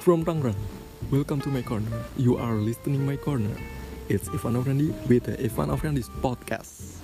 From Tangerang, welcome to my corner. You are listening my corner. It's Ivan Afrandi with the Ivan Afrindis podcast.